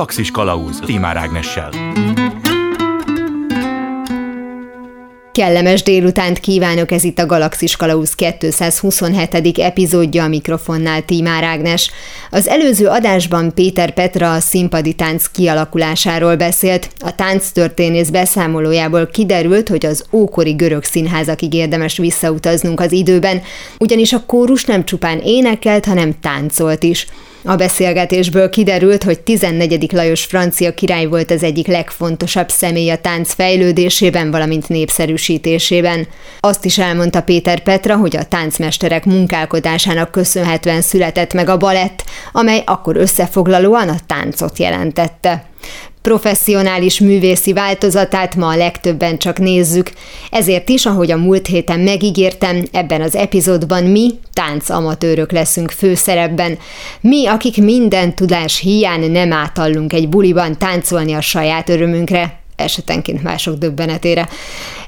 Galaxis Kalauz Timár Ágnessel. Kellemes délutánt kívánok, ez itt a Galaxis Kalausz 227. epizódja a mikrofonnál Tímár Ágnes. Az előző adásban Péter Petra a színpadi tánc kialakulásáról beszélt. A tánctörténész beszámolójából kiderült, hogy az ókori görög színházakig érdemes visszautaznunk az időben, ugyanis a kórus nem csupán énekelt, hanem táncolt is. A beszélgetésből kiderült, hogy 14. Lajos francia király volt az egyik legfontosabb személy a tánc fejlődésében, valamint népszerűsítésében. Azt is elmondta Péter Petra, hogy a táncmesterek munkálkodásának köszönhetően született meg a balett, amely akkor összefoglalóan a táncot jelentette professzionális művészi változatát ma a legtöbben csak nézzük. Ezért is, ahogy a múlt héten megígértem, ebben az epizódban mi, táncamatőrök leszünk főszerepben. Mi, akik minden tudás hiány nem átallunk egy buliban táncolni a saját örömünkre, esetenként mások döbbenetére.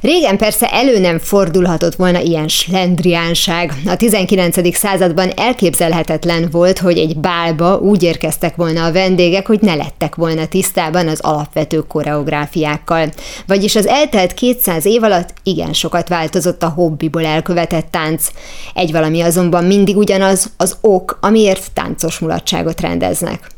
Régen persze elő nem fordulhatott volna ilyen slendriánság. A 19. században elképzelhetetlen volt, hogy egy bálba úgy érkeztek volna a vendégek, hogy ne lettek volna tisztában az alapvető koreográfiákkal. Vagyis az eltelt 200 év alatt igen sokat változott a hobbiból elkövetett tánc. Egy valami azonban mindig ugyanaz, az ok, amiért táncos mulatságot rendeznek.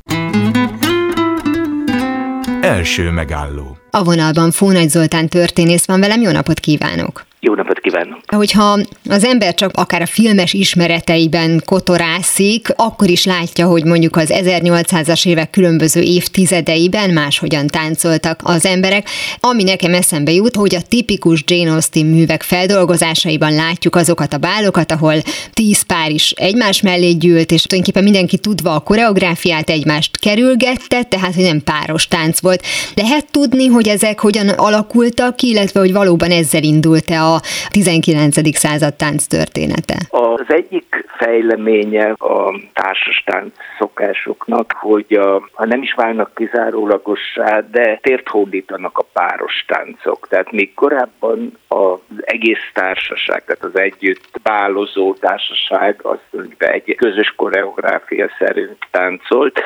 Első megálló a vonalban Fónagy Zoltán történész van velem, jó napot kívánok! Jó napot kívánok! Hogyha az ember csak akár a filmes ismereteiben kotorászik, akkor is látja, hogy mondjuk az 1800-as évek különböző évtizedeiben máshogyan táncoltak az emberek. Ami nekem eszembe jut, hogy a tipikus Jane Austen művek feldolgozásaiban látjuk azokat a bálokat, ahol tíz pár is egymás mellé gyűlt, és tulajdonképpen mindenki tudva a koreográfiát egymást kerülgette, tehát hogy nem páros tánc volt. Lehet tudni, hogy ezek hogyan alakultak illetve hogy valóban ezzel indult-e a 19. század tánc története? Az egyik fejleménye a társas tánc szokásoknak, hogy a, ha nem is válnak kizárólagossá, de tért hódítanak a páros táncok. Tehát még korábban az egész társaság, tehát az együtt bálozó társaság, az egy közös koreográfia szerint táncolt,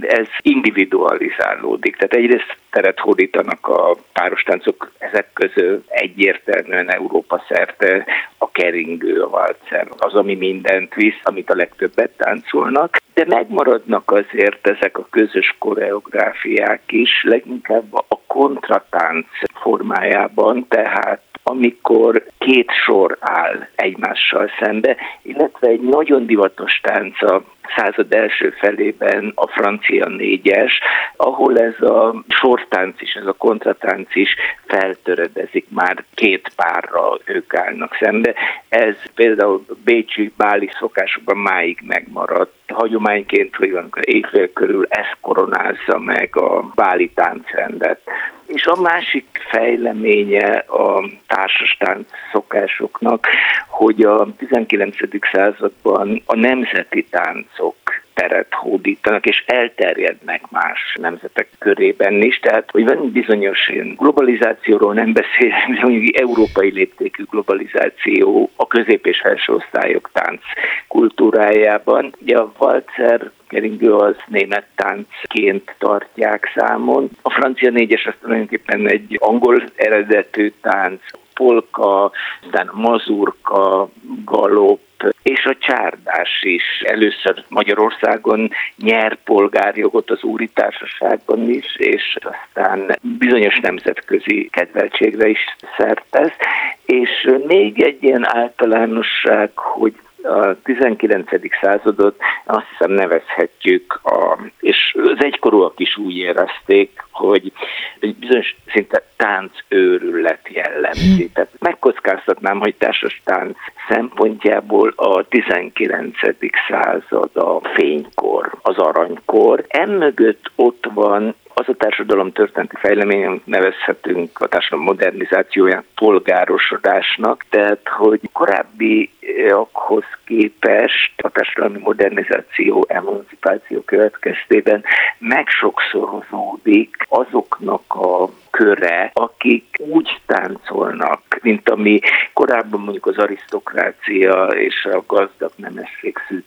ez individualizálódik. Tehát egyrészt teret hódítanak a páros táncok, ezek közül egyértelműen Európa szerte a keringő, a valcer, az, ami mindent visz, amit a legtöbbet táncolnak, de megmaradnak azért ezek a közös koreográfiák is, leginkább a kontratánc formájában, tehát amikor két sor áll egymással szembe, illetve egy nagyon divatos tánc a század első felében a francia négyes, ahol ez a sortánc is, ez a kontratánc is feltöredezik, már két párra ők állnak szembe. Ez például Bécsi báli szokásokban máig megmaradt. Hagyományként, hogy évfél körül ez koronázza meg a báli táncrendet. És a másik fejleménye a társastánc szokásoknak, hogy a 19. században a nemzeti táncok teret hódítanak, és elterjednek más nemzetek körében is. Tehát, hogy van bizonyos globalizációról nem beszélünk, de mondjuk európai léptékű globalizáció a közép- és felső osztályok tánc kultúrájában. Ugye a valcer keringő az német táncként tartják számon. A francia négyes az tulajdonképpen egy angol eredetű tánc, polka, aztán mazurka, galop, és a csárdás is először Magyarországon nyer polgárjogot az úri társaságban is, és aztán bizonyos nemzetközi kedveltségre is szertesz. És még egy ilyen általánosság, hogy a 19. századot azt hiszem nevezhetjük, a, és az egykorúak is úgy érezték, hogy egy bizonyos szinte őrület jellemzi. Hmm. Tehát megkockáztatnám, hogy társas tánc szempontjából a 19. század a fénykor, az aranykor. Emögött ott van az a társadalom történeti fejlemény, amit nevezhetünk a társadalom modernizációján polgárosodásnak, tehát hogy korábbi korábbiakhoz képest a társadalmi modernizáció, emancipáció következtében megsokszorozódik azoknak a köre, akik úgy táncolnak, mint ami korábban mondjuk az arisztokrácia és a gazdag nemesség szűk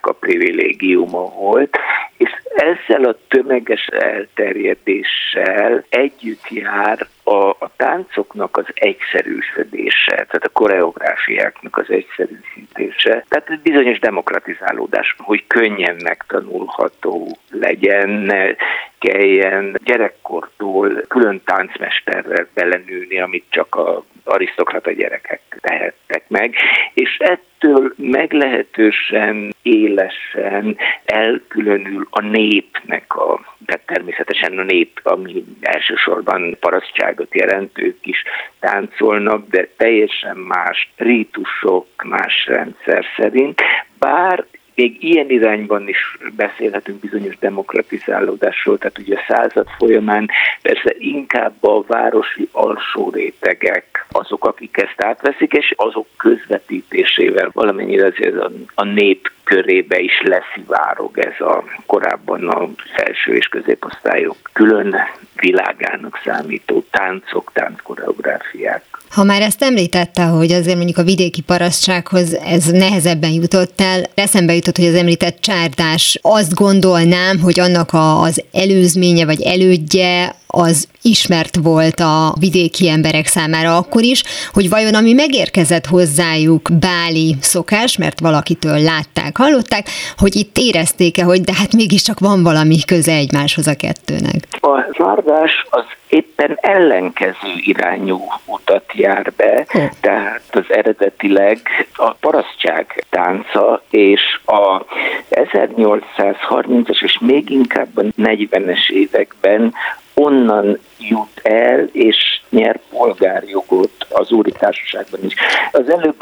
a privilégiuma volt, És ezzel a tömeges elterjedéssel együtt jár a, a táncoknak az egyszerűsödése, tehát a koreográfiáknak az egyszerűsítése, tehát ez bizonyos demokratizálódás, hogy könnyen megtanulható legyen, ne kelljen gyerekkortól külön táncmesterrel belenőni, amit csak a arisztokrata gyerekek tehettek meg, és ettől meglehetősen élesen elkülönül a népnek a tehát természetesen a nép, ami elsősorban parasztságot jelentők is táncolnak, de teljesen más rítusok, más rendszer szerint, bár még ilyen irányban is beszélhetünk bizonyos demokratizálódásról, tehát ugye a század folyamán persze inkább a városi alsó rétegek azok, akik ezt átveszik, és azok közvetítésével valamennyire azért a, a nép körébe is leszivárog ez a korábban a felső és középosztályok külön világának számító táncok, tánckoreográfiák. Ha már ezt említette, hogy azért mondjuk a vidéki parasztsághoz ez nehezebben jutott el, eszembe jutott, hogy az említett csárdás, azt gondolnám, hogy annak a, az előzménye vagy elődje az ismert volt a vidéki emberek számára akkor is, hogy vajon ami megérkezett hozzájuk báli szokás, mert valakitől látták, hallották, hogy itt érezték-e, hogy de hát mégiscsak van valami köze egymáshoz a kettőnek. A zárdás az éppen ellenkező irányú utat jár be, hm. tehát az eredetileg a parasztság tánca és a 1830-as és még inkább a 40-es években onnan jut el, és nyer polgárjogot az úri társaságban is. Az előbb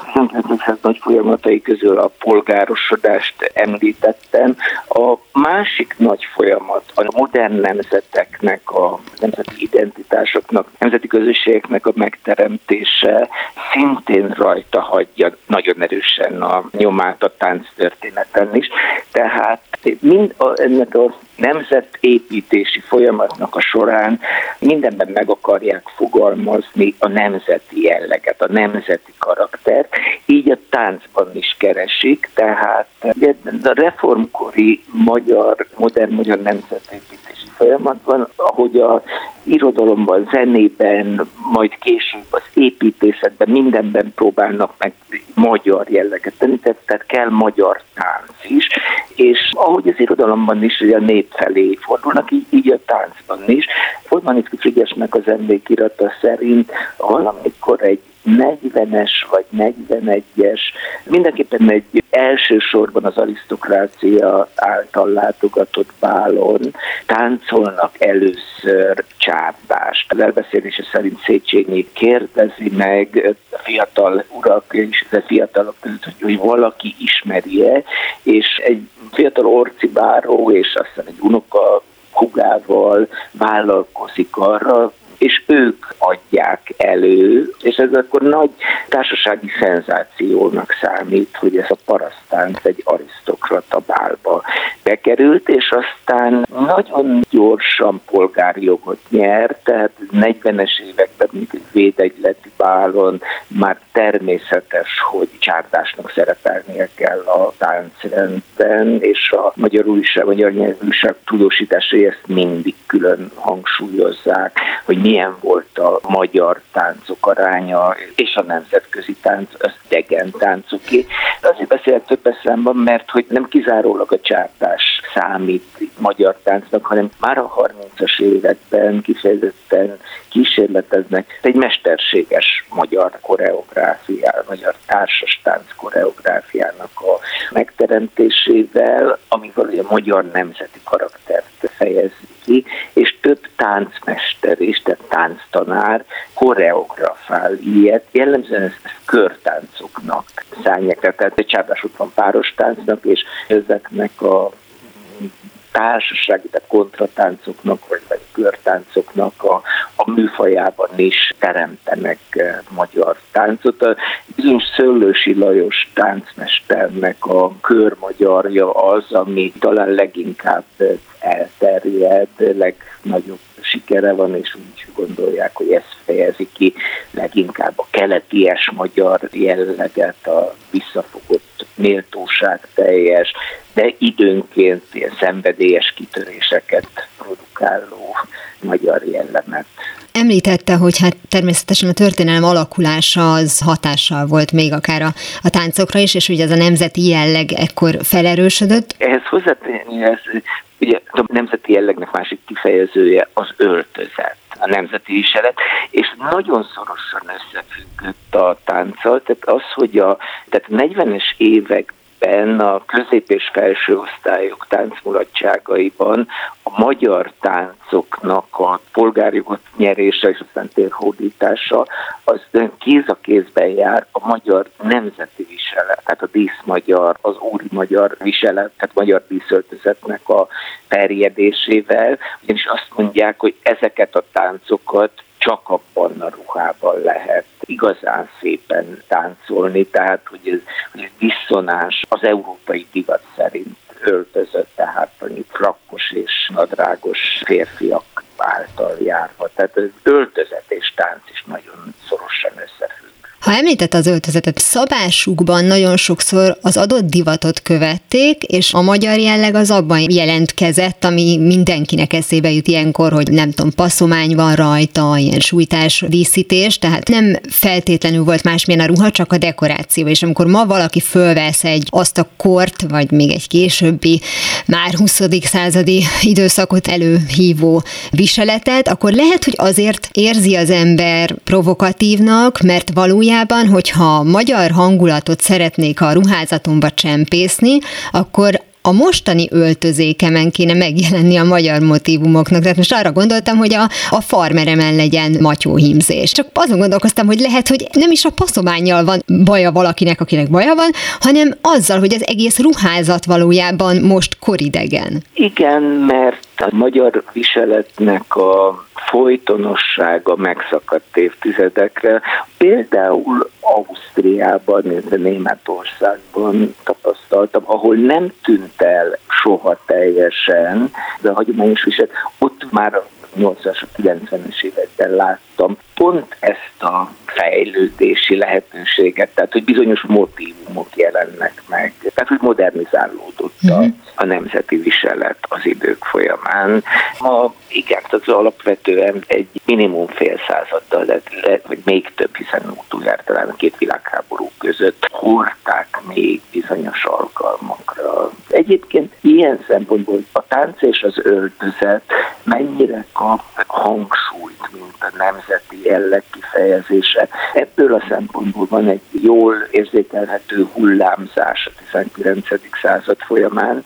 nagy folyamatai közül a polgárosodást említettem. A másik nagy folyamat a modern nemzeteknek, a nemzeti identitásoknak, nemzeti közösségeknek a megteremtése szintén rajta hagyja nagyon erősen a nyomát a történeten is. Tehát mind a, ennek a nemzetépítési folyamatnak a során mindenben meg akarják fogalmazni a nemzeti jelleget, a nemzeti karaktert, így a táncban is keresik, tehát a reformkori magyar, modern magyar nemzetépítési folyamatban, ahogy a irodalomban, zenében, majd később az építészetben, mindenben próbálnak meg magyar jelleget tenni, tehát kell magyar tánc is, és ahogy az irodalomban is ugye a nép felé fordulnak, így, így a táncban is. Formanicki Frigyesnek az emlékirata szerint valamikor egy 40-es vagy 41-es, mindenképpen egy elsősorban az arisztokrácia által látogatott bálon táncolnak először csápást. Az elbeszélése szerint Széchenyi kérdezi meg a fiatal urak és a fiatalok között, hogy valaki ismeri-e, és egy fiatal orcibáró és aztán egy unoka hugával vállalkozik arra, és ők adják elő, és ez akkor nagy társasági szenzációnak számít, hogy ez a parasztánc egy arisztokrata bálba bekerült, és aztán nagyon gyorsan polgári jogot nyert, tehát 40-es években, mint egy védegyleti bálon már természetes, hogy csárdásnak szerepelnie kell a táncrendben, és a magyar újság, magyar nyelvűság tudósításai ezt mindig külön hangsúlyozzák, hogy milyen volt a magyar táncok aránya, és a nemzetközi tánc, az degen táncoké. Azért beszélek több eszemben, mert hogy nem kizárólag a csárdás számít magyar táncnak, hanem már a 30-as években kifejezetten kísérleteznek egy mesterséges magyar koreográfia, magyar társas tánc koreográfiának a megteremtésével, amivel a magyar nemzeti karaktert fejezi ki, és több táncmester is, tehát tánctanár koreografál ilyet, jellemzően ezt, körtáncoknak szállják, tehát egy csárdás van páros táncnak, és ezeknek a társasági, tehát kontratáncoknak, vagy, vagy körtáncoknak a, a műfajában is teremtenek eh, magyar táncot. A bizonyos Szőlősi Lajos táncmesternek a körmagyarja az, ami talán leginkább elterjed, legnagyobb sikere van, és úgy gondolják, hogy ez fejezi ki leginkább a keleties magyar jelleget, a visszafogott méltóság teljes, de időnként ilyen szenvedélyes kitöréseket produkáló magyar jellemet. Említette, hogy hát természetesen a történelem alakulása az hatással volt még akár a, a táncokra is, és ugye ez a nemzeti jelleg ekkor felerősödött. Ehhez hozzátenni, ez ugye a nemzeti jellegnek másik kifejezője az öltözet a nemzeti viselet, és nagyon szorosan összefüggött a tánccal, tehát az, hogy a tehát 40-es évek ebben a közép- és felső osztályok táncmulatságaiban a magyar táncoknak a polgárjogot nyerése és aztán térhódítása az kéz a kézben jár a magyar nemzeti viselet, tehát a díszmagyar, az úri magyar viselet, tehát magyar díszöltözetnek a terjedésével, ugyanis azt mondják, hogy ezeket a táncokat csak a ruhában lehet igazán szépen táncolni, tehát hogy ez, hogy ez diszonás az európai divat szerint öltözött, tehát mondjuk frakkos és nadrágos férfiak által járva. Tehát öltözet és tánc is nagyon szorosan összefügg. Ha említett az öltözetet, szabásukban nagyon sokszor az adott divatot követték, és a magyar jelleg az abban jelentkezett, ami mindenkinek eszébe jut ilyenkor, hogy nem tudom, passzomány van rajta, ilyen sújtás díszítés, tehát nem feltétlenül volt másmilyen a ruha, csak a dekoráció. És amikor ma valaki fölvesz egy azt a kort, vagy még egy későbbi, már 20. századi időszakot előhívó viseletet, akkor lehet, hogy azért érzi az ember provokatívnak, mert valójában valójában, hogyha magyar hangulatot szeretnék a ruházatomba csempészni, akkor a mostani öltözékemen kéne megjelenni a magyar motivumoknak. Tehát most arra gondoltam, hogy a, a farmeremen legyen matyóhímzés. Csak azon gondolkoztam, hogy lehet, hogy nem is a paszományjal van baja valakinek, akinek baja van, hanem azzal, hogy az egész ruházat valójában most koridegen. Igen, mert a magyar viseletnek a folytonossága megszakadt évtizedekre. Például Ausztriában, Németországban tapasztaltam, ahol nem tűnt el soha teljesen, de a hagyományos viselet, ott már a 80-as, 90-es években láttam pont ezt a fejlődési lehetőséget, tehát hogy bizonyos motivumok jelennek meg, tehát hogy modernizálódott a, mhm. a nemzeti viselet az idők folyamán. Ma igen, az alapvetően egy minimum fél századdal, vagy még több, hiszen utoljára talán a két világháború között hordták még bizonyos alkalmakra. Egyébként ilyen szempontból a tánc és az öltözet mennyire kap hangsúlyt, mint a nemzeti jelleg kifejezése. Ebből a szempontból van egy jól érzékelhető hullámzás a 19. század folyamán,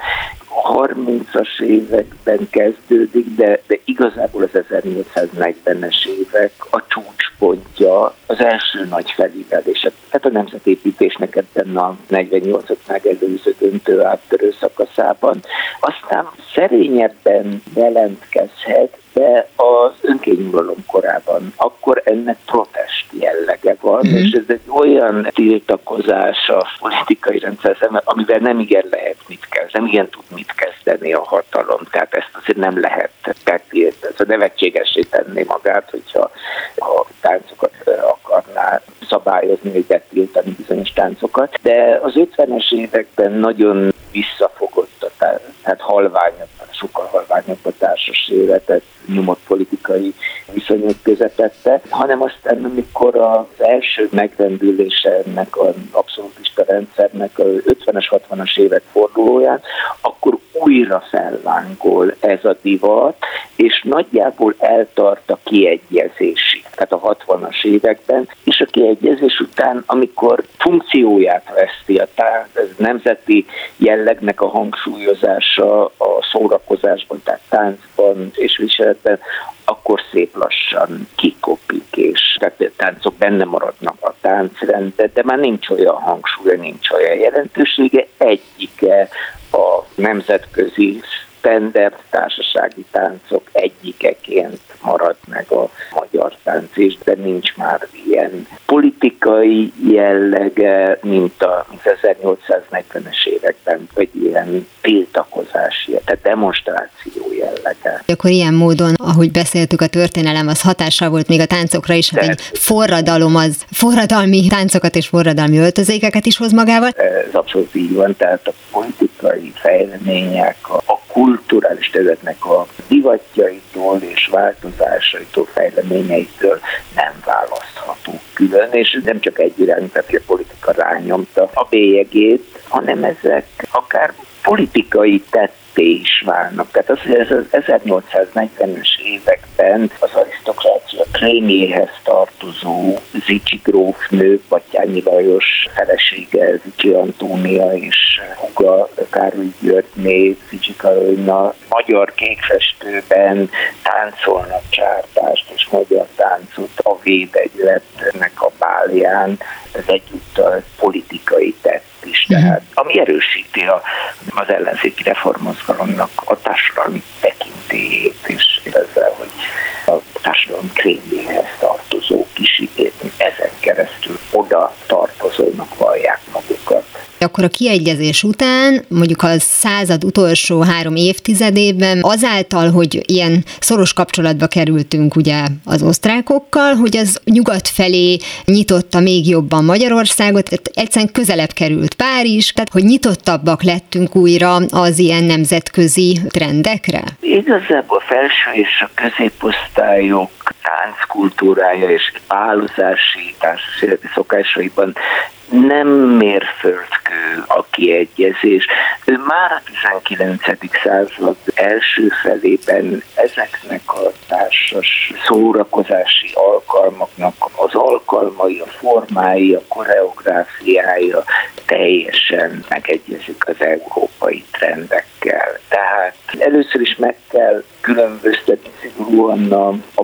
30-as években kezdődik, de, de igazából az 1840-es évek a csúcspontja, az első nagy felívelése. Tehát a nemzetépítésnek ebben a 48-ot megelőző döntő áttörő szakaszában. Aztán szerényebben jelentkezhet, de az önkényuralom korában, akkor ennek protest jellege van, mm-hmm. és ez egy olyan tiltakozás a politikai rendszer szemben, amivel nem igen lehet mit kezdeni, nem igen tud mit kezdeni a hatalom, tehát ezt azért nem lehet betiltani, ez a nevetségesé tenni magát, hogyha a táncokat akarná szabályozni, vagy betiltani bizonyos táncokat, de az 50-es években nagyon visszafogott a tánc, tehát halványabb, sokkal halványabb a társas életet nyomott politikai viszonyok közepette, hanem aztán amikor az első megrendülése ennek az abszolútista rendszernek a 50-es, 60-as évek fordulóján, akkor újra fellángol ez a divat, és nagyjából eltart a kiegyezésig, tehát a 60-as években, és a kiegyezés után, amikor funkcióját veszti a ez nemzeti jellegnek a hangsúlyozása a szórakozásban, tehát táncban és viseletben, akkor szép lassan kikopik, és tehát a táncok benne maradnak a táncrendben, de már nincs olyan hangsúlya, nincs olyan jelentősége, egyike nemzetközi standard társasági táncok egyikeként marad meg a magyar tánc is, de nincs már ilyen politikai jellege, mint a 1840-es években, vagy ilyen tiltakozás tehát demonstráció jellege. Akkor ilyen módon, ahogy beszéltük, a történelem az hatással volt még a táncokra is, hát egy forradalom az forradalmi táncokat és forradalmi öltözékeket is hoz magával. Ez abszolút így van, tehát a politikai fejlemények, a, kulturális területnek a divatjaitól és változásaitól, fejleményeitől nem választható külön, és nem csak egy irány, tehát a politika rányomta a bélyegét, hanem ezek akár politikai tetté is válnak. Tehát az, ez az 1840-es években az arisztokrácia krémjéhez tartozó Zicsi grófnő, Batyányi Lajos felesége, Zicsi Antónia és Huga Károly Györgyné, Zicsi Karolina magyar kékfestőben táncolnak csártást és magyar táncot a védegyletnek a bálján, ez egyúttal politikai tett is, mhm. tehát ami erősíti a, az ellenzéki reformozgalomnak a társadalmi tekintélyét, és ezzel, hogy a társadalom krémjéhez tartozók is ezen keresztül oda tartozónak vallják. Akkor a kiegyezés után, mondjuk a század utolsó három évtizedében, azáltal, hogy ilyen szoros kapcsolatba kerültünk ugye az osztrákokkal, hogy az nyugat felé nyitotta még jobban Magyarországot, tehát egyszerűen közelebb került Párizs, tehát hogy nyitottabbak lettünk újra az ilyen nemzetközi trendekre? Igazából a felső és a középosztályok tánckultúrája és álozási társas szokásaiban nem mérföldkő a kiegyezés. Ő már a 19. század első felében ezeknek a társas szórakozási alkalmaknak az alkalmai, a formái, a koreográfiája teljesen megegyezik az európai trendekkel. Tehát először is meg kell különböztetni szigorúan a, a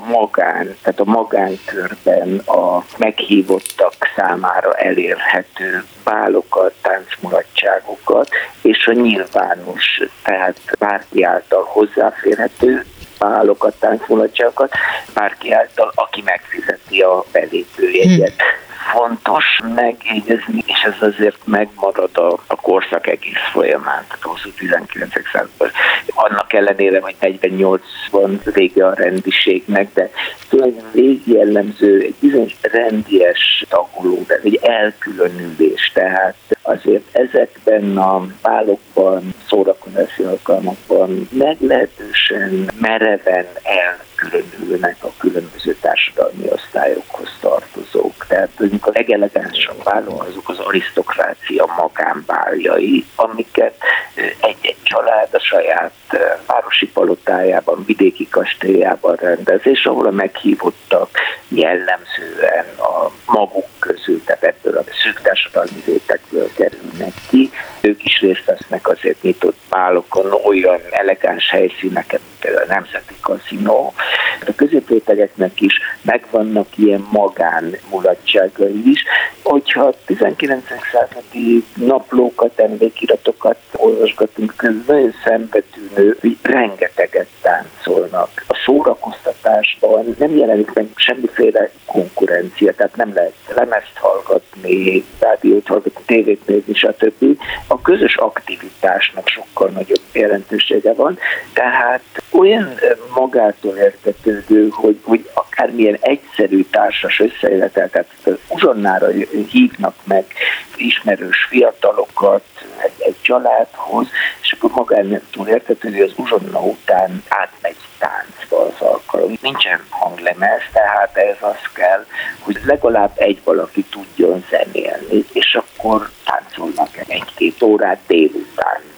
magán, tehát a magánkörben a meghívottak számára elérhető bálokat, táncmulatságokat, és a nyilvános, tehát bárki által hozzáférhető bálokat, táncmulatságokat, bárki által, aki megfizeti a belépőjegyet. Hmm fontos megjegyezni, és ez azért megmarad a, a korszak egész folyamán, tehát hosszú 19. században. Annak ellenére, hogy 48-ban vége a rendiségnek, de tulajdonképpen végjellemző egy bizonyos rendies tagoló, egy elkülönülés, tehát azért ezekben a válokban, szórakozási alkalmakban meglehetősen mereven elkülönülnek a különböző társadalmi osztályokhoz tartozók. Tehát mondjuk a legelegánsabb válok azok az arisztokrácia magánbáljai, amiket egy-egy család a saját városi palotájában, vidéki kastélyában rendez, és ahol a meghívottak jellemzően a maguk közül, tehát ebből a szűk társadalmi rétegből kerülnek ki. Ők is részt vesznek azért nyitott pálokon olyan elegáns helyszíneken, mint például a Nemzeti Kaszinó. A középrétegeknek is megvannak ilyen magán mulatságai is. Hogyha 19. századi naplókat, emlékiratokat olvasgatunk, ez nagyon szembetűnő, hogy rengeteget táncolnak. A szórakoztatásban nem jelenik meg semmiféle konkurencia, tehát nem lehet lemezt hallgatni, rádiót hallgatni, tévét nézni, stb. A közös aktivitásnak sokkal nagyobb jelentősége van, tehát olyan magától értetődő, hogy, hogy akármilyen egyszerű társas összeéletel, tehát uzsonnára hívnak meg ismerős fiatalokat egy, egy családhoz, és akkor magától értetődő, hogy az uzsonna után átmegy táncba az alkalom. Nincsen hanglemez, tehát ez az kell, hogy legalább egy valaki tudjon zenélni, és akkor táncolnak egy-két órát délután.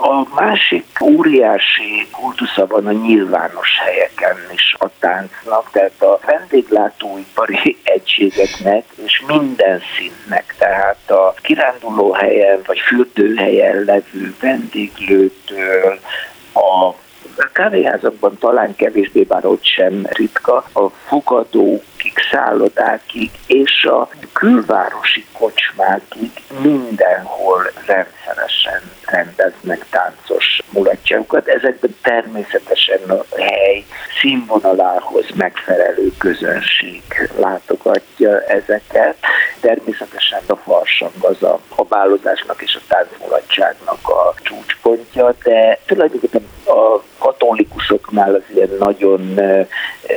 A másik óriási kultusza van a nyilvános helyeken is a táncnak, tehát a vendéglátóipari egységeknek és minden szintnek, tehát a kiránduló helyen vagy fürdőhelyen levő vendéglőtől a a kávéházakban talán kevésbé, bár ott sem ritka, a fogadókig szállodákig és a külvárosi kocsmákig mindenhol rendszeresen rendeznek táncos mulatságokat. Ezekben természetesen a hely színvonalához megfelelő közönség látogatja ezeket. Természetesen a farsang az a, a bálozásnak és a táncmulatságnak a csúcspontja, de tulajdonképpen a katolikusoknál az ilyen nagyon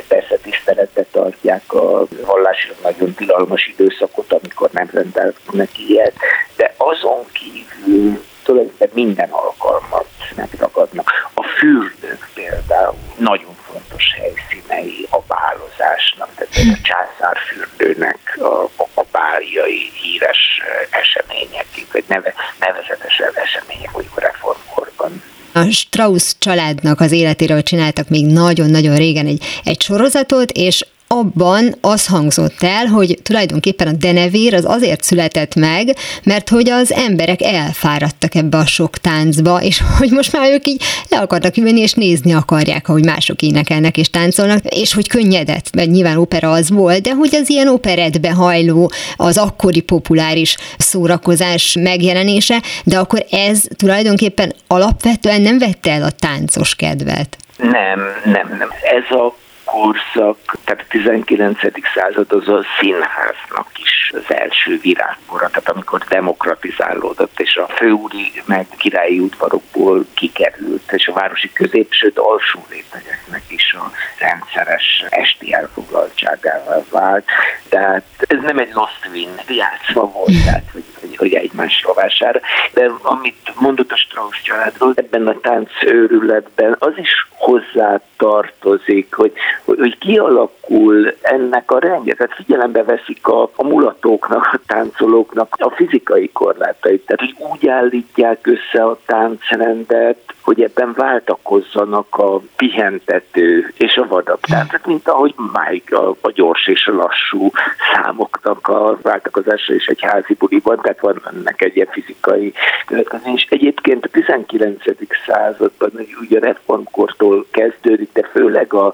persze tiszteletbe tartják a vallásra nagyon tilalmas időszakot, amikor nem rendelnek ilyet, de azon kívül tulajdonképpen minden alkalmat megragadnak. A fürdők például nagyon fontos helyszínei a bálozásnak, tehát a császárfürdőnek a, a báljai híres események, vagy neve, nevezetes események, mondjuk reformkorban. A Strauss családnak az életéről csináltak még nagyon-nagyon régen egy, egy sorozatot, és abban az hangzott el, hogy tulajdonképpen a denevér az azért született meg, mert hogy az emberek elfáradtak ebbe a sok táncba, és hogy most már ők így le akartak jönni, és nézni akarják, ahogy mások énekelnek és táncolnak, és hogy könnyedett, mert nyilván opera az volt, de hogy az ilyen operetbe hajló, az akkori populáris szórakozás megjelenése, de akkor ez tulajdonképpen alapvetően nem vette el a táncos kedvet. Nem, nem, nem. Ez a korszak, tehát a 19. század az a színháznak is az első virágkora, tehát amikor demokratizálódott, és a főúri meg királyi udvarokból kikerült, és a városi középsőt alsó rétegeknek is a rendszeres esti elfoglaltságával vált. Tehát ez nem egy lost win játszva volt, tehát hogy, hogy, hogy egymás rovására. De amit mondott a Strauss családról, ebben a táncőrületben az is hozzá tartozik, hogy, hogy, kialakul ennek a rendje. Tehát figyelembe veszik a, a mulatóknak, a táncolóknak a fizikai korlátait. Tehát, hogy úgy állítják össze a táncrendet, hogy ebben váltakozzanak a pihentető és a vadabb táncok, mint ahogy máig a, a gyors és a lassú számoknak a váltakozása is egy házi buliban, tehát van ennek egy ilyen fizikai következés. Egyébként a 19. században, ugye a reformkortól kezdődik, de főleg a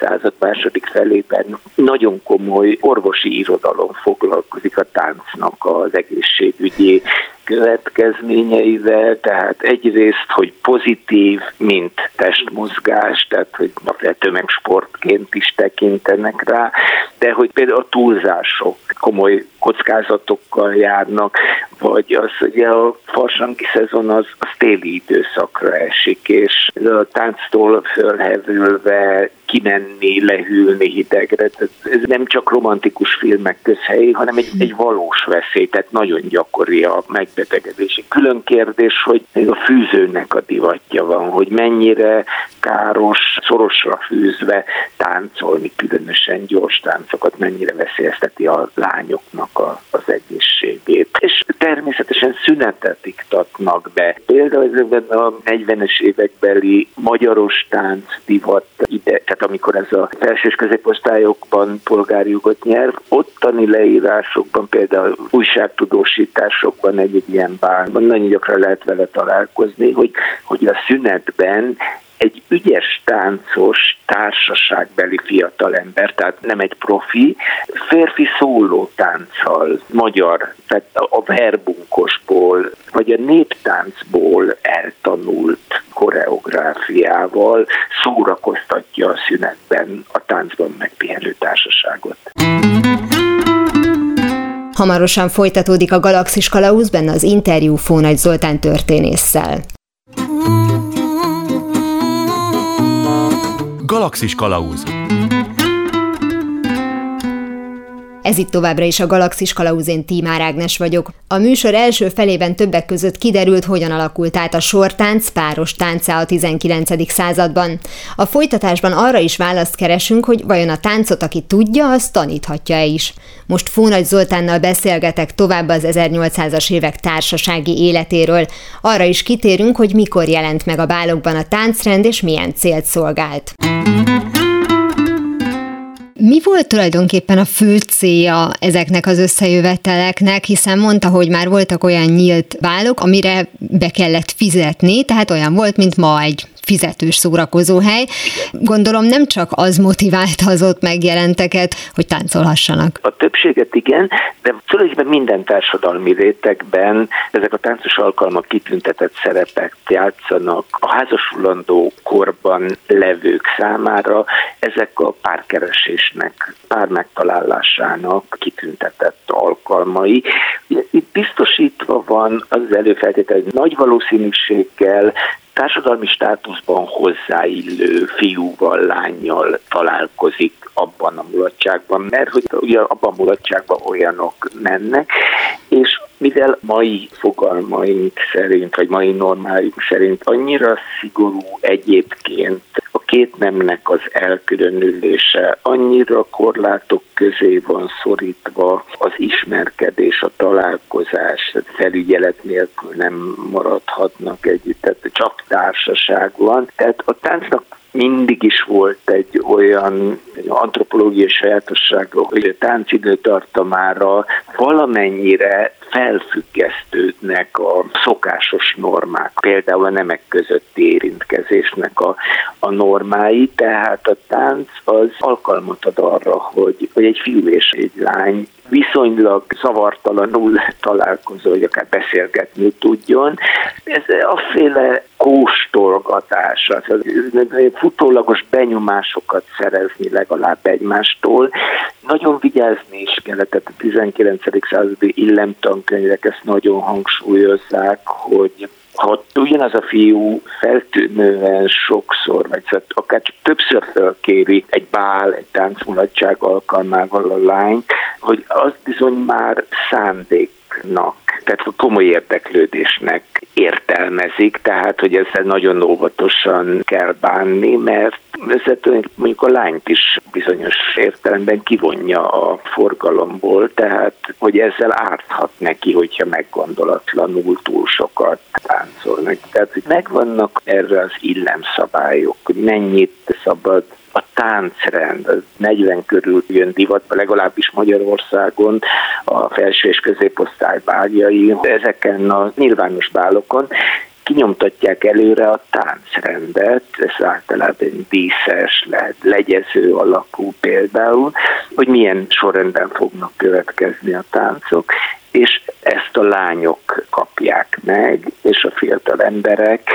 század második felében nagyon komoly orvosi irodalom foglalkozik a táncnak az egészségügyi következményeivel, tehát egyrészt, hogy pozitív, mint testmozgás, tehát hogy tömegsportként is tekintenek rá, de hogy például a túlzások komoly kockázatokkal járnak, vagy az ugye a farsangi szezon az, az téli időszakra esik, és a tánctól fölhevülve kimenni, lehűlni hidegre. Tehát ez nem csak romantikus filmek közhely, hanem egy, egy valós veszély, tehát nagyon gyakori a megbetegedési. Külön kérdés, hogy még a fűzőnek a divatja van, hogy mennyire káros, szorosra fűzve táncolni, különösen gyors táncokat, mennyire veszélyezteti a lányoknak a, az egészségét. És természetesen szünetet iktatnak be. Például ezekben a 40-es évekbeli magyaros tánc divat ide, tehát amikor ez a felső és középosztályokban polgári jogot nyer, ottani leírásokban, például újságtudósításokban egy, ilyen bárban nagyon gyakran lehet vele találkozni, hogy, hogy a szünetben egy ügyes táncos társaságbeli fiatalember, tehát nem egy profi, férfi szóló tánccal, magyar, tehát a verbunkosból, vagy a néptáncból eltanult koreográfiával szórakoztatja a szünetben a táncban megpihenő társaságot. Hamarosan folytatódik a Galaxis Kalauz benne az interjú Fónagy Zoltán történésszel. Galaxis Kalauz Ez itt továbbra is a Galaxis Kalauzén Tímár Ágnes vagyok. A műsor első felében többek között kiderült, hogyan alakult át a sortánc páros táncá a 19. században. A folytatásban arra is választ keresünk, hogy vajon a táncot, aki tudja, az taníthatja-e is. Most Fónagy Zoltánnal beszélgetek tovább az 1800-as évek társasági életéről. Arra is kitérünk, hogy mikor jelent meg a bálokban a táncrend és milyen célt szolgált. Mi volt tulajdonképpen a fő célja ezeknek az összejöveteleknek, hiszen mondta, hogy már voltak olyan nyílt bálok, amire be kellett fizetni, tehát olyan volt, mint ma egy fizetős szórakozóhely. Gondolom nem csak az motiválta az ott megjelenteket, hogy táncolhassanak. A többséget igen, de tulajdonképpen minden társadalmi rétegben ezek a táncos alkalmak kitüntetett szerepek játszanak. A házasulandó korban levők számára ezek a párkeresésnek, pár megtalálásának kitüntetett alkalmai. Itt biztosítva van az előfeltétel, hogy nagy valószínűséggel társadalmi státuszban hozzáillő fiúval, lányjal találkozik abban a mulatságban, mert hogy ugye abban a mulatságban olyanok mennek, és mivel mai fogalmaink szerint, vagy mai normáink szerint annyira szigorú egyébként a két nemnek az elkülönülése, annyira korlátok közé van szorítva az ismerkedés, a találkozás, felügyelet nélkül nem maradhatnak együtt, tehát csak társaság van. Tehát a táncnak mindig is volt egy olyan antropológiai sajátossága, hogy a táncidőtartamára valamennyire felfüggesztődnek a szokásos normák, például a nemek közötti érintkezésnek a, a normái, tehát a tánc az alkalmat ad arra, hogy, hogy egy fiú és egy lány viszonylag szavartalanul találkozó, hogy akár beszélgetni tudjon. Ez a féle kóstolgatás, az, futólagos benyomásokat szerezni legalább egymástól. Nagyon vigyázni is kellett, tehát a 19. századi illemtankönyvek ezt nagyon hangsúlyozzák, hogy ha ugyanaz a fiú feltűnően sokszor, vagy szóval akár csak többször felkéri egy bál, egy táncmulatság alkalmával a lányt, hogy az bizony már szándéknak tehát komoly érdeklődésnek értelmezik, tehát hogy ezzel nagyon óvatosan kell bánni, mert ezzel mondjuk a lányt is bizonyos értelemben kivonja a forgalomból, tehát hogy ezzel árthat neki, hogyha meggondolatlanul túl sokat táncolnak. Tehát megvannak erre az illemszabályok, hogy mennyit szabad a táncrend, az 40 körül jön divatba, legalábbis Magyarországon a felső és középosztály báljai, ezeken a nyilvános bálokon kinyomtatják előre a táncrendet, ez általában díszes, lehet legyező alakú például, hogy milyen sorrendben fognak következni a táncok, és ezt a lányok kapják meg, és a fiatal emberek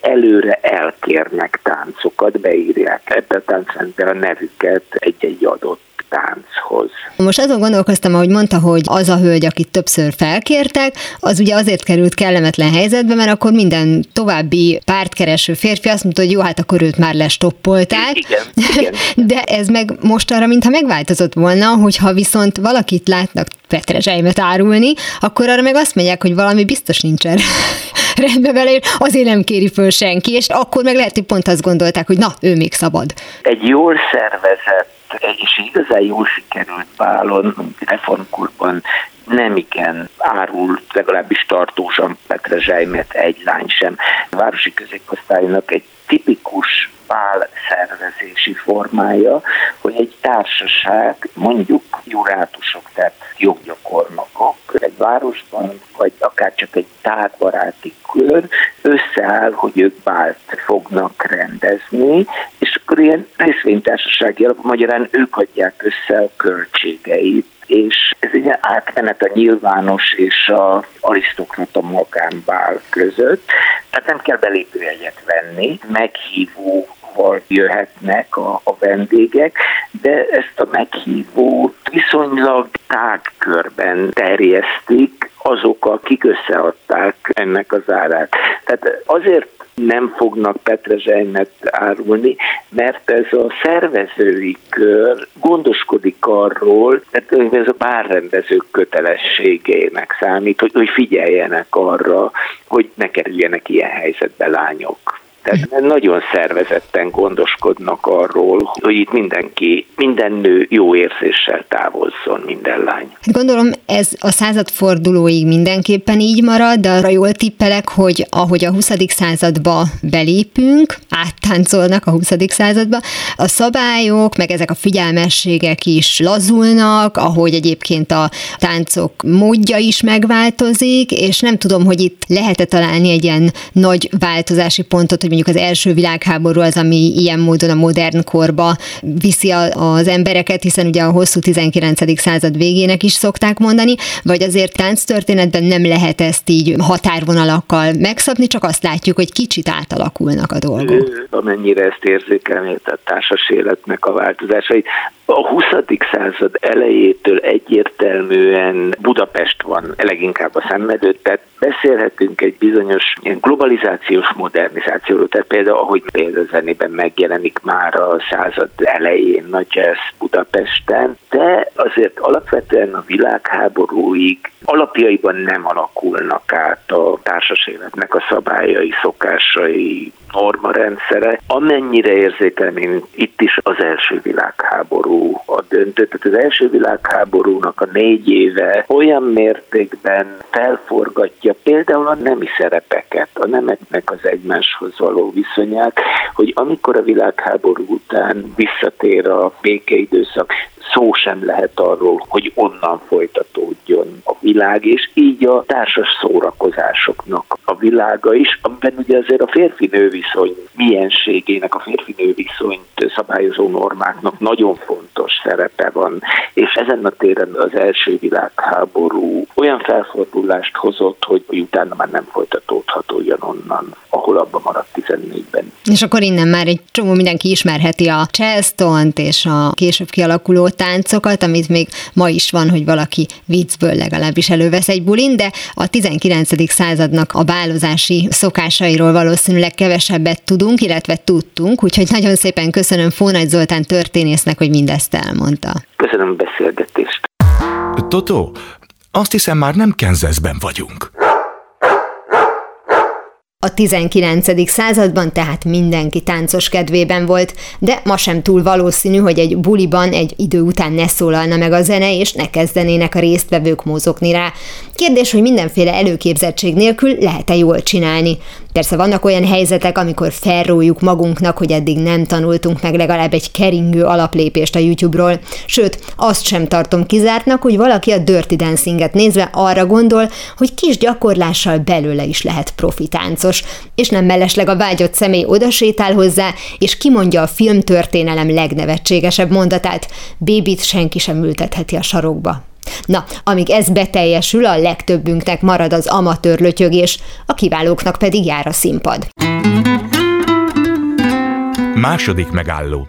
előre elkérnek táncokat, beírják ebbe a táncrendbe a nevüket egy-egy adott tánchoz. Most azon gondolkoztam, ahogy mondta, hogy az a hölgy, akit többször felkértek, az ugye azért került kellemetlen helyzetbe, mert akkor minden további pártkereső férfi azt mondta, hogy jó, hát akkor őt már lestoppolták. Igen, igen. De ez meg most arra, mintha megváltozott volna, hogyha viszont valakit látnak petrezselymet árulni, akkor arra meg azt mondják, hogy valami biztos nincsen rendben vele, azért nem kéri föl senki, és akkor meg lehet, hogy pont azt gondolták, hogy na, ő még szabad. Egy jól szervezett és igazán jól sikerült bálon, reformkurban nem igen árult, legalábbis tartósan Petre Zsejmet egy lány sem. A városi középosztálynak egy tipikus bál szervezési formája, hogy egy társaság, mondjuk jurátusok, tehát joggyakornokok egy városban, vagy akár csak egy tárbaráti kör összeáll, hogy ők bált fognak rendezni, és akkor ilyen részvénytársasági alapon magyarán ők adják össze a költségeit és ez egy átmenet a nyilvános és a arisztokrata magánbál között, tehát nem kell belépőjegyet venni, meghívó jöhetnek a, a vendégek, de ezt a meghívót viszonylag tág körben terjesztik azok, akik összeadták ennek az árát. Tehát azért nem fognak petrezselymet árulni, mert ez a szervezői kör gondoskodik arról, tehát ez a bárrendezők kötelességének számít, hogy, hogy figyeljenek arra, hogy ne kerüljenek ilyen helyzetbe lányok. Tehát nagyon szervezetten gondoskodnak arról, hogy itt mindenki, minden nő jó érzéssel távozzon, minden lány. Hát gondolom ez a századfordulóig mindenképpen így marad, de arra jól tippelek, hogy ahogy a 20. századba belépünk, áttáncolnak a 20. századba, a szabályok, meg ezek a figyelmességek is lazulnak, ahogy egyébként a táncok módja is megváltozik, és nem tudom, hogy itt lehet-e találni egy ilyen nagy változási pontot, hogy mondjuk az első világháború az, ami ilyen módon a modern korba viszi az embereket, hiszen ugye a hosszú 19. század végének is szokták mondani, vagy azért tánctörténetben nem lehet ezt így határvonalakkal megszabni, csak azt látjuk, hogy kicsit átalakulnak a dolgok. Amennyire ezt érzékelni, tehát társas életnek a változásai. A 20. század elejétől egyértelműen Budapest van leginkább a szemedőt, tehát beszélhetünk egy bizonyos ilyen globalizációs modernizációról, tehát például ahogy például zenében megjelenik már a század elején nagy jazz Budapesten, de azért alapvetően a világháborúig alapjaiban nem alakulnak át a társas életnek a szabályai, szokásai, normarendszere. Amennyire érzékelem én itt is az első világháború a döntő. Tehát az első világháborúnak a négy éve olyan mértékben felforgatja például a nemi szerepeket, a nemeknek az egymáshoz való viszonyát, hogy amikor a világháború után visszatér a békeidőszak, szó sem lehet arról, hogy onnan folytatódjon a világ, és így a társas szórakozásoknak a világa is, amiben ugye azért a férfi-nő viszony mienségének, a férfi-nő viszonyt szabályozó normáknak nagyon fontos szerepe van, és ezen a téren az első világháború olyan felfordulást hozott, hogy utána már nem folytatódhat ugyanonnan, ahol abban maradt 14-ben. És akkor innen már egy csomó mindenki ismerheti a charleston és a később kialakuló táncokat, amit még ma is van, hogy valaki viccből legalábbis elővesz egy bulin, de a 19. századnak a bálozási szokásairól valószínűleg kevesebbet tudunk, illetve tudtunk, úgyhogy nagyon szépen köszönöm Fónagy Zoltán történésznek, hogy mindezt elmondta. Köszönöm a beszélgetést. Totó, azt hiszem már nem Kenzeszben vagyunk. A 19. században tehát mindenki táncos kedvében volt, de ma sem túl valószínű, hogy egy buliban egy idő után ne szólalna meg a zene, és ne kezdenének a résztvevők mozogni rá. Kérdés, hogy mindenféle előképzettség nélkül lehet-e jól csinálni. Persze vannak olyan helyzetek, amikor felrójuk magunknak, hogy eddig nem tanultunk meg legalább egy keringő alaplépést a YouTube-ról. Sőt, azt sem tartom kizártnak, hogy valaki a Dirty Dancinget nézve arra gondol, hogy kis gyakorlással belőle is lehet profitáncos, és nem mellesleg a vágyott személy odasétál hozzá, és kimondja a filmtörténelem legnevetségesebb mondatát, bébit senki sem ültetheti a sarokba. Na, amíg ez beteljesül, a legtöbbünknek marad az amatőr lötyögés, a kiválóknak pedig jár a színpad. Második megálló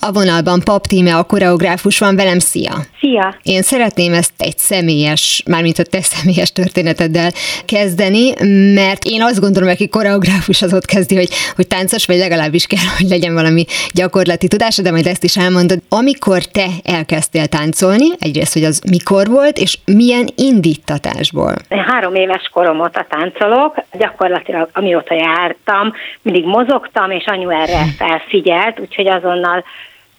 a vonalban Pap Tíme, a koreográfus van velem, szia! Szia! Én szeretném ezt egy személyes, mármint a te személyes történeteddel kezdeni, mert én azt gondolom, aki koreográfus az ott kezdi, hogy, hogy táncos, vagy legalábbis kell, hogy legyen valami gyakorlati tudása, de majd ezt is elmondod. Amikor te elkezdtél táncolni, egyrészt, hogy az mikor volt, és milyen indítatásból? Három éves korom óta táncolok, gyakorlatilag amióta jártam, mindig mozogtam, és anyu erre felfigyelt, úgyhogy azonnal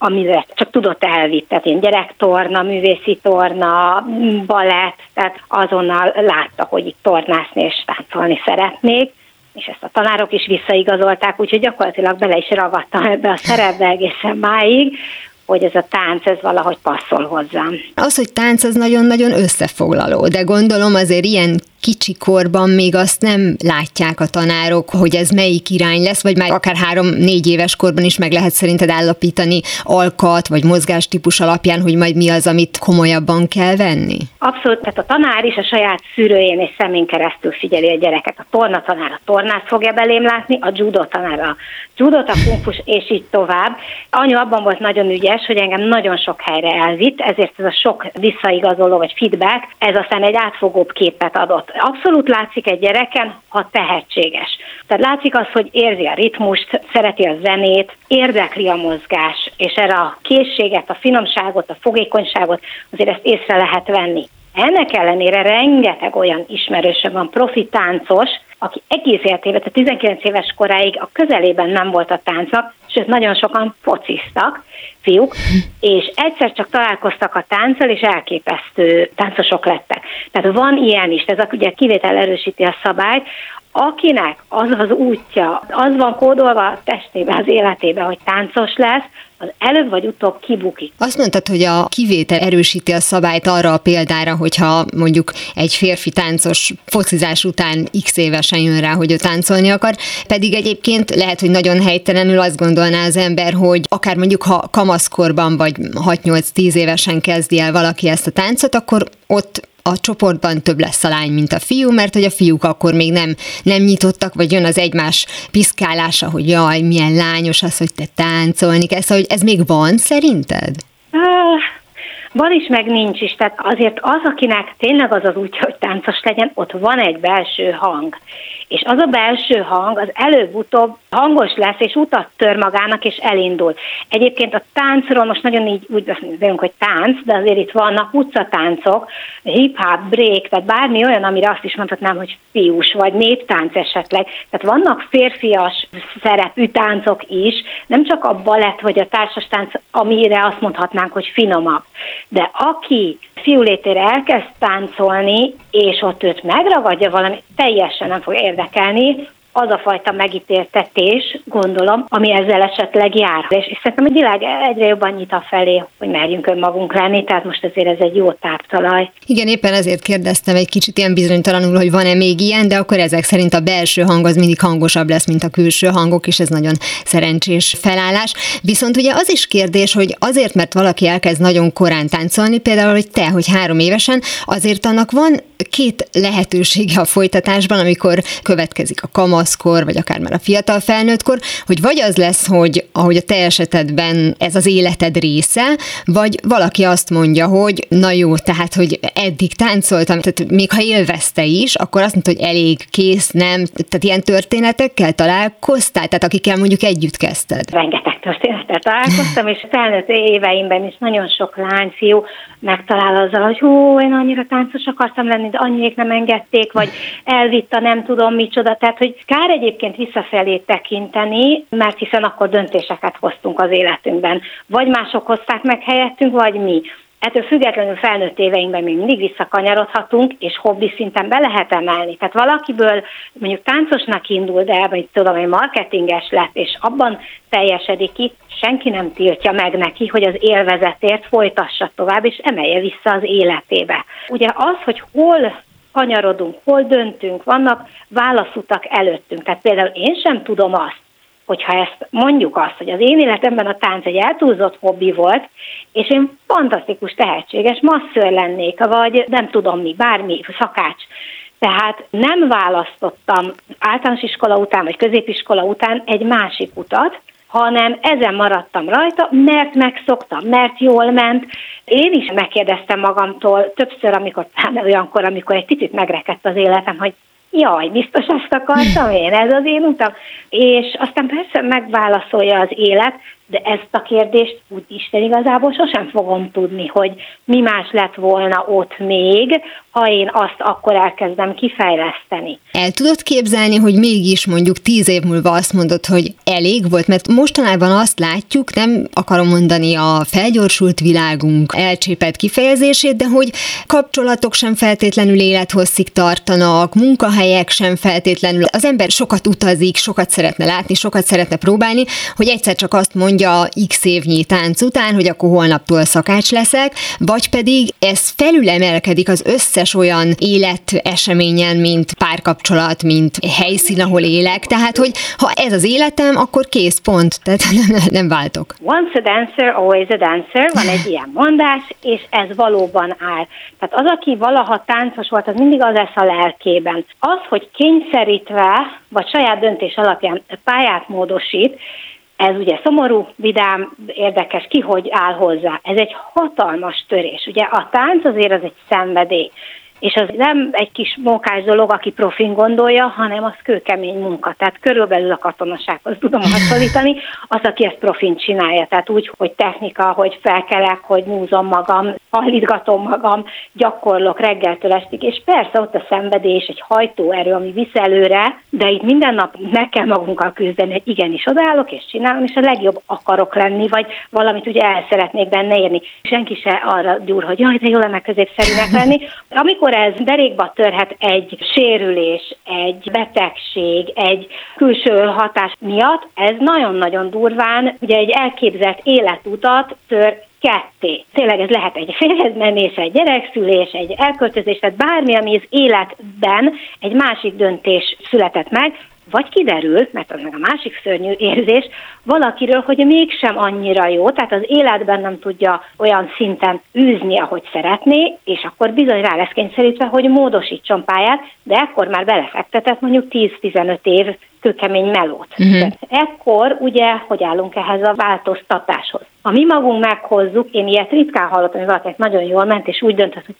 amire csak tudott elvitt, tehát én gyerektorna, művészi torna, balett, tehát azonnal látta, hogy itt tornászni és táncolni szeretnék, és ezt a tanárok is visszaigazolták, úgyhogy gyakorlatilag bele is ragadtam ebbe a szerepbe egészen máig, hogy ez a tánc, ez valahogy passzol hozzám. Az, hogy tánc, az nagyon-nagyon összefoglaló, de gondolom azért ilyen kicsi korban még azt nem látják a tanárok, hogy ez melyik irány lesz, vagy már akár három-négy éves korban is meg lehet szerinted állapítani alkat vagy mozgástípus alapján, hogy majd mi az, amit komolyabban kell venni? Abszolút, tehát a tanár is a saját szűrőjén és szemén keresztül figyeli a gyereket. A torna tanár a tornát fogja belém látni, a judo tanár a judot, a kungfus, és így tovább. Anyu abban volt nagyon ügyes, hogy engem nagyon sok helyre elvitt, ezért ez a sok visszaigazoló vagy feedback, ez aztán egy átfogóbb képet adott abszolút látszik egy gyereken, ha tehetséges. Tehát látszik az, hogy érzi a ritmust, szereti a zenét, érdekli a mozgás, és erre a készséget, a finomságot, a fogékonyságot azért ezt észre lehet venni. Ennek ellenére rengeteg olyan ismerősöm van, profi táncos, aki egész életében, tehát 19 éves koráig a közelében nem volt a táncnak, sőt nagyon sokan fociztak, fiúk, és egyszer csak találkoztak a tánccal, és elképesztő táncosok lettek. Tehát van ilyen is, ez a ugye kivétel erősíti a szabályt, akinek az az útja, az van kódolva a testébe, az életébe, hogy táncos lesz, az előbb vagy utóbb kibukik. Azt mondtad, hogy a kivétel erősíti a szabályt arra a példára, hogyha mondjuk egy férfi táncos focizás után x évesen jön rá, hogy ő táncolni akar, pedig egyébként lehet, hogy nagyon helytelenül azt gondolná az ember, hogy akár mondjuk ha kamaszkorban vagy 6-8-10 évesen kezdi el valaki ezt a táncot, akkor ott a csoportban több lesz a lány, mint a fiú, mert hogy a fiúk akkor még nem, nem nyitottak, vagy jön az egymás piszkálása, hogy jaj, milyen lányos az, hogy te táncolni kezd, hogy ez még van szerinted? Van is, meg nincs is. Tehát azért az, akinek tényleg az az útja, hogy táncos legyen, ott van egy belső hang. És az a belső hang az előbb-utóbb hangos lesz, és utat tör magának, és elindul. Egyébként a táncról most nagyon így úgy beszélünk, hogy tánc, de azért itt vannak utcatáncok, hip-hop, break, tehát bármi olyan, amire azt is mondhatnám, hogy fiús, vagy néptánc esetleg. Tehát vannak férfias szerepű táncok is, nem csak a balett vagy a társas tánc, amire azt mondhatnánk, hogy finomabb. De aki fiúlétére elkezd táncolni, és ott őt megragadja valami, teljesen nem fog érdekelni, az a fajta megítéltetés, gondolom, ami ezzel esetleg jár. És, szerintem a világ egyre jobban nyit a felé, hogy merjünk önmagunk lenni, tehát most azért ez egy jó táptalaj. Igen, éppen ezért kérdeztem egy kicsit ilyen bizonytalanul, hogy van-e még ilyen, de akkor ezek szerint a belső hang az mindig hangosabb lesz, mint a külső hangok, és ez nagyon szerencsés felállás. Viszont ugye az is kérdés, hogy azért, mert valaki elkezd nagyon korán táncolni, például, hogy te, hogy három évesen, azért annak van két lehetősége a folytatásban, amikor következik a kamaszkor, vagy akár már a fiatal felnőttkor, hogy vagy az lesz, hogy ahogy a te esetedben ez az életed része, vagy valaki azt mondja, hogy na jó, tehát, hogy eddig táncoltam, tehát még ha élvezte is, akkor azt mondta, hogy elég, kész, nem, tehát ilyen történetekkel találkoztál, tehát akikkel mondjuk együtt kezdted. Rengeteg történettel találkoztam, és felnőtt éveimben is nagyon sok lányfiú megtalál azzal, hogy hú, én annyira táncos akartam lenni, de annyiék nem engedték, vagy elvitt a nem tudom micsoda. Tehát, hogy kár egyébként visszafelé tekinteni, mert hiszen akkor döntéseket hoztunk az életünkben. Vagy mások hozták meg helyettünk, vagy mi. Ettől függetlenül felnőtt éveinkben még mindig visszakanyarodhatunk, és hobbi szinten be lehet emelni. Tehát valakiből mondjuk táncosnak indul, de vagy tudom, hogy marketinges lett, és abban teljesedik ki, senki nem tiltja meg neki, hogy az élvezetért folytassa tovább, és emelje vissza az életébe. Ugye az, hogy hol kanyarodunk, hol döntünk, vannak válaszutak előttünk. Tehát például én sem tudom azt, hogyha ezt mondjuk azt, hogy az én életemben a tánc egy eltúlzott hobbi volt, és én fantasztikus, tehetséges masször lennék, vagy nem tudom mi, bármi, szakács. Tehát nem választottam általános iskola után, vagy középiskola után egy másik utat, hanem ezen maradtam rajta, mert megszoktam, mert jól ment. Én is megkérdeztem magamtól többször, amikor, olyankor, amikor egy picit megrekedt az életem, hogy jaj, biztos azt akartam én, ez az én utam. És aztán persze megválaszolja az élet, de ezt a kérdést úgy Isten igazából sosem fogom tudni, hogy mi más lett volna ott még, ha én azt akkor elkezdem kifejleszteni. El tudod képzelni, hogy mégis mondjuk tíz év múlva azt mondod, hogy elég volt, mert mostanában azt látjuk, nem akarom mondani a felgyorsult világunk elcsépelt kifejezését, de hogy kapcsolatok sem feltétlenül élethosszig tartanak, munkahelyek sem feltétlenül. Az ember sokat utazik, sokat szeretne látni, sokat szeretne próbálni, hogy egyszer csak azt mondja, mondja x évnyi tánc után, hogy akkor holnaptól szakács leszek, vagy pedig ez felülemelkedik az összes olyan életeseményen, mint párkapcsolat, mint helyszín, ahol élek. Tehát, hogy ha ez az életem, akkor kész, pont. Tehát nem, nem váltok. Once a dancer, always a dancer, van egy ilyen mondás, és ez valóban áll. Tehát az, aki valaha táncos volt, az mindig az lesz a lelkében. Az, hogy kényszerítve, vagy saját döntés alapján pályát módosít, ez ugye szomorú, vidám, érdekes, ki hogy áll hozzá. Ez egy hatalmas törés. Ugye a tánc azért az egy szenvedély és az nem egy kis mókás dolog, aki profin gondolja, hanem az kőkemény munka. Tehát körülbelül a katonasághoz tudom hasonlítani, az, aki ezt profin csinálja. Tehát úgy, hogy technika, hogy felkelek, hogy múzom magam, hajlítgatom magam, gyakorlok reggeltől estig. És persze ott a szenvedés, egy hajtóerő, ami visz előre, de itt minden nap meg kell magunkkal küzdeni, hogy igenis odállok és csinálom, és a legjobb akarok lenni, vagy valamit ugye el szeretnék benne érni. Senki se arra gyúr, hogy jaj, de jó lenne középszerűnek lenni. Amikor akkor ez derékba törhet egy sérülés, egy betegség, egy külső hatás miatt, ez nagyon-nagyon durván, ugye egy elképzelt életutat tör ketté. Tényleg ez lehet egy férhez menés, egy gyerekszülés, egy elköltözés, tehát bármi, ami az életben egy másik döntés született meg, vagy kiderül, mert az meg a másik szörnyű érzés, valakiről, hogy mégsem annyira jó, tehát az életben nem tudja olyan szinten űzni, ahogy szeretné, és akkor bizony rá lesz kényszerítve, hogy módosítson pályát, de ekkor már belefektetett mondjuk 10-15 év kőkemény melót. Uh-huh. Ekkor ugye, hogy állunk ehhez a változtatáshoz? Ha mi magunk meghozzuk, én ilyet ritkán hallottam, hogy valakinek nagyon jól ment, és úgy döntött, hogy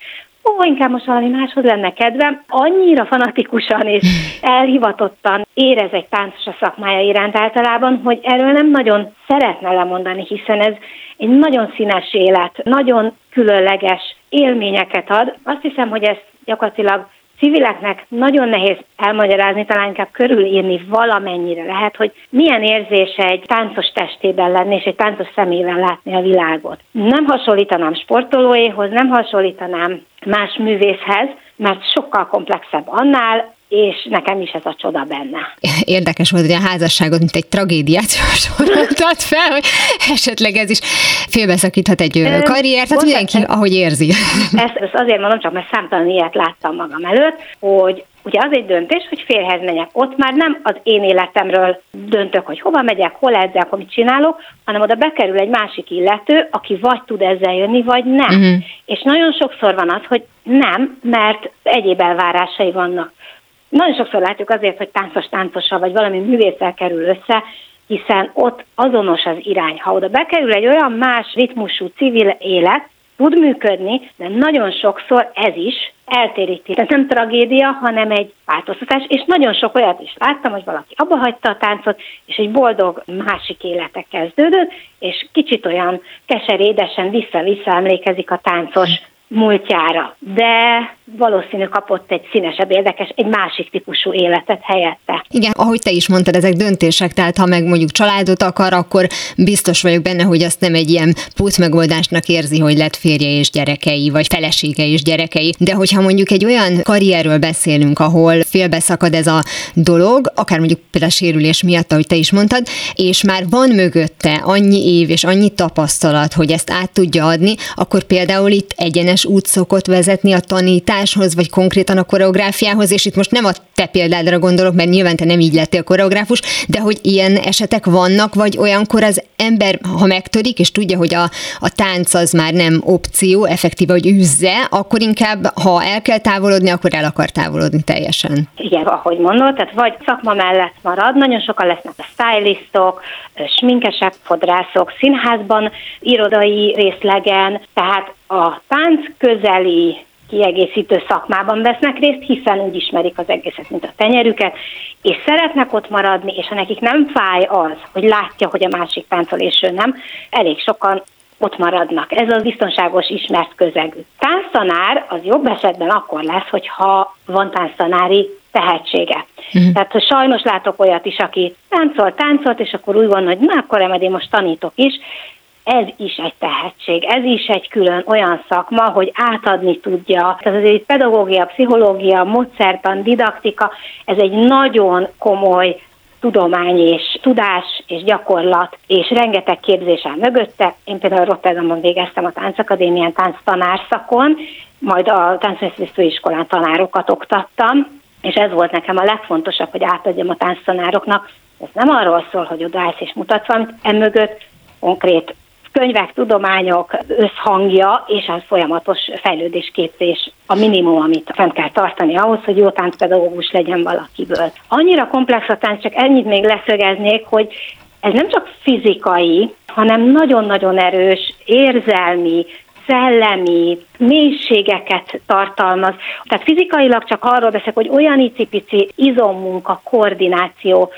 ó, inkább most valami máshoz lenne kedvem. Annyira fanatikusan és elhivatottan érez egy táncos a szakmája iránt általában, hogy erről nem nagyon szeretne lemondani, hiszen ez egy nagyon színes élet, nagyon különleges élményeket ad. Azt hiszem, hogy ezt gyakorlatilag civileknek nagyon nehéz elmagyarázni, talán inkább körülírni valamennyire lehet, hogy milyen érzés egy táncos testében lenni, és egy táncos szemével látni a világot. Nem hasonlítanám sportolóéhoz, nem hasonlítanám más művészhez, mert sokkal komplexebb annál, és nekem is ez a csoda benne. Érdekes volt, hogy a házasságot, mint egy tragédiát soroltad fel, hogy esetleg ez is félbeszakíthat egy karriert, tehát mindenki, ahogy érzi. Ezt, ezt azért mondom, csak mert számtalan ilyet láttam magam előtt, hogy Ugye az egy döntés, hogy férhez menjek. Ott már nem az én életemről döntök, hogy hova megyek, hol edzek, mit csinálok, hanem oda bekerül egy másik illető, aki vagy tud ezzel jönni, vagy nem. Uh-huh. És nagyon sokszor van az, hogy nem, mert egyéb elvárásai vannak. Nagyon sokszor látjuk azért, hogy táncos táncossal vagy valami művésszel kerül össze, hiszen ott azonos az irány. Ha oda bekerül egy olyan más ritmusú civil élet, tud működni, de nagyon sokszor ez is eltéríti. Tehát nem tragédia, hanem egy változtatás, és nagyon sok olyat is láttam, hogy valaki abba hagyta a táncot, és egy boldog másik élete kezdődött, és kicsit olyan keserédesen vissza-vissza emlékezik a táncos múltjára, de valószínű kapott egy színesebb, érdekes, egy másik típusú életet helyette. Igen, ahogy te is mondtad, ezek döntések, tehát ha meg mondjuk családot akar, akkor biztos vagyok benne, hogy azt nem egy ilyen megoldásnak érzi, hogy lett férje és gyerekei, vagy felesége és gyerekei. De hogyha mondjuk egy olyan karrierről beszélünk, ahol félbeszakad ez a dolog, akár mondjuk például sérülés miatt, ahogy te is mondtad, és már van mögötte annyi év és annyi tapasztalat, hogy ezt át tudja adni, akkor például itt egyenes út szokott vezetni a tanítás alkotáshoz, vagy konkrétan a koreográfiához, és itt most nem a te példádra gondolok, mert nyilván te nem így lettél koreográfus, de hogy ilyen esetek vannak, vagy olyankor az ember, ha megtörik, és tudja, hogy a, a tánc az már nem opció, effektíve, hogy üzze, akkor inkább, ha el kell távolodni, akkor el akar távolodni teljesen. Igen, ahogy mondod, tehát vagy szakma mellett marad, nagyon sokan lesznek a stylistok, sminkesek, fodrászok, színházban, irodai részlegen, tehát a tánc közeli kiegészítő szakmában vesznek részt, hiszen úgy ismerik az egészet, mint a tenyerüket, és szeretnek ott maradni, és ha nekik nem fáj az, hogy látja, hogy a másik táncol, és ő nem, elég sokan ott maradnak. Ez az biztonságos, ismert közegű. Tánctanár az jobb esetben akkor lesz, hogyha van tánctanári tehetsége. Uh-huh. Tehát sajnos látok olyat is, aki táncol, táncolt, és akkor úgy van, hogy na akkor én most tanítok is, ez is egy tehetség, ez is egy külön olyan szakma, hogy átadni tudja. Tehát azért pedagógia, pszichológia, módszertan, didaktika, ez egy nagyon komoly tudomány és tudás és gyakorlat, és rengeteg képzés áll mögötte. Én például Rotterdamban végeztem a táncakadémián tánctanárszakon, majd a táncművészeti főiskolán tanárokat oktattam, és ez volt nekem a legfontosabb, hogy átadjam a tánctanároknak. Ez nem arról szól, hogy odaállsz és mutatsz valamit, emögött konkrét könyvek, tudományok összhangja és a folyamatos fejlődésképzés a minimum, amit fent kell tartani ahhoz, hogy jó táncpedagógus legyen valakiből. Annyira komplex a tánc, csak ennyit még leszögeznék, hogy ez nem csak fizikai, hanem nagyon-nagyon erős érzelmi, szellemi mélységeket tartalmaz. Tehát fizikailag csak arról beszélek, hogy olyan icipici izommunka, koordináció,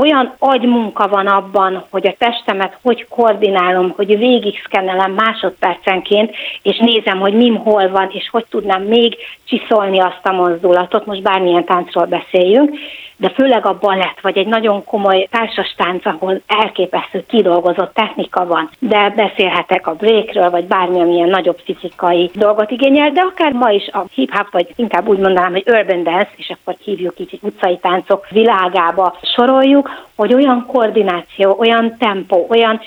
olyan agymunka van abban, hogy a testemet hogy koordinálom, hogy végig szkennelem másodpercenként, és nézem, hogy mim hol van, és hogy tudnám még csiszolni azt a mozdulatot, most bármilyen táncról beszéljünk, de főleg a balett, vagy egy nagyon komoly társas tánc, ahol elképesztő kidolgozott technika van, de beszélhetek a breakről, vagy bármilyen nagyobb fizikai dolgot igényel, de akár ma is a hip-hop, vagy inkább úgy mondanám, hogy urban dance, és akkor hívjuk így utcai táncok világába soroljuk, hogy olyan koordináció, olyan tempó, olyan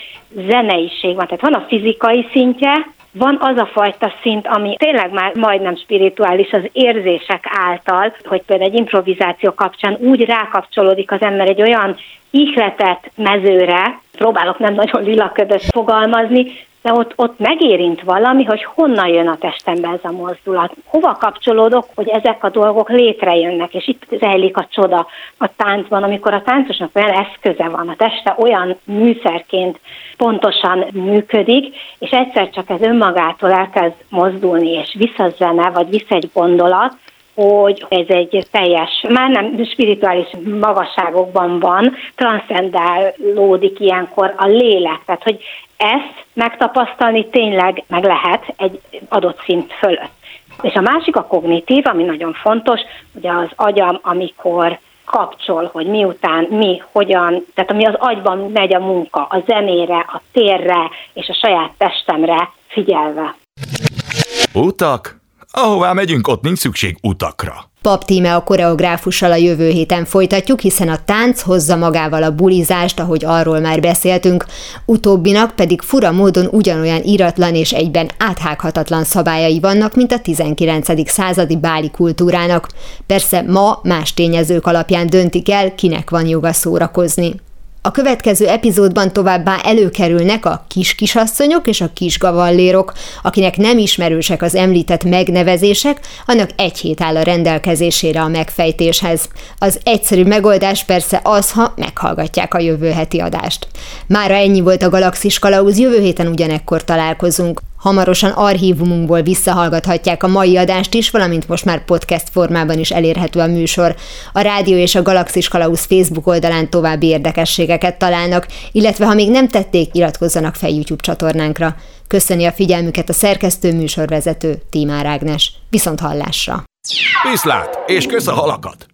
zeneiség van. Tehát van a fizikai szintje, van az a fajta szint, ami tényleg már majdnem spirituális az érzések által, hogy például egy improvizáció kapcsán úgy rákapcsolódik az ember egy olyan ihletett mezőre, próbálok nem nagyon lilaködös fogalmazni, de ott, ott megérint valami, hogy honnan jön a testembe ez a mozdulat, hova kapcsolódok, hogy ezek a dolgok létrejönnek, és itt zajlik a csoda a táncban, amikor a táncosnak olyan eszköze van, a teste olyan műszerként pontosan működik, és egyszer csak ez önmagától elkezd mozdulni, és vissza zene, vagy vissza egy gondolat, hogy ez egy teljes, már nem spirituális magasságokban van, transzcendálódik ilyenkor a lélek. Tehát, hogy ezt megtapasztalni tényleg meg lehet egy adott szint fölött. És a másik a kognitív, ami nagyon fontos, ugye az agyam, amikor kapcsol, hogy miután, mi, hogyan, tehát ami az agyban megy a munka, a zenére, a térre és a saját testemre figyelve. Utak? Ahová megyünk, ott nincs szükség utakra. Pap Tíme a koreográfussal a jövő héten folytatjuk, hiszen a tánc hozza magával a bulizást, ahogy arról már beszéltünk, utóbbinak pedig fura módon ugyanolyan íratlan és egyben áthághatatlan szabályai vannak, mint a 19. századi báli kultúrának. Persze ma más tényezők alapján döntik el, kinek van joga szórakozni. A következő epizódban továbbá előkerülnek a kis-kisasszonyok és a kisgavallérok, akinek nem ismerősek az említett megnevezések, annak egy hét áll a rendelkezésére a megfejtéshez. Az egyszerű megoldás persze az, ha meghallgatják a jövő heti adást. Mára ennyi volt a Galaxis Kalauz, jövő héten ugyanekkor találkozunk. Hamarosan archívumunkból visszahallgathatják a mai adást is, valamint most már podcast formában is elérhető a műsor. A Rádió és a Galaxis Kalausz Facebook oldalán további érdekességeket találnak, illetve ha még nem tették, iratkozzanak fel YouTube csatornánkra. Köszöni a figyelmüket a szerkesztő műsorvezető Tímár Ágnes. Viszont hallásra! Viszlát, és kösz a halakat!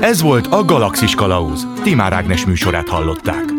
Ez volt a Galaxis Kalauz. Timár Ágnes műsorát hallották.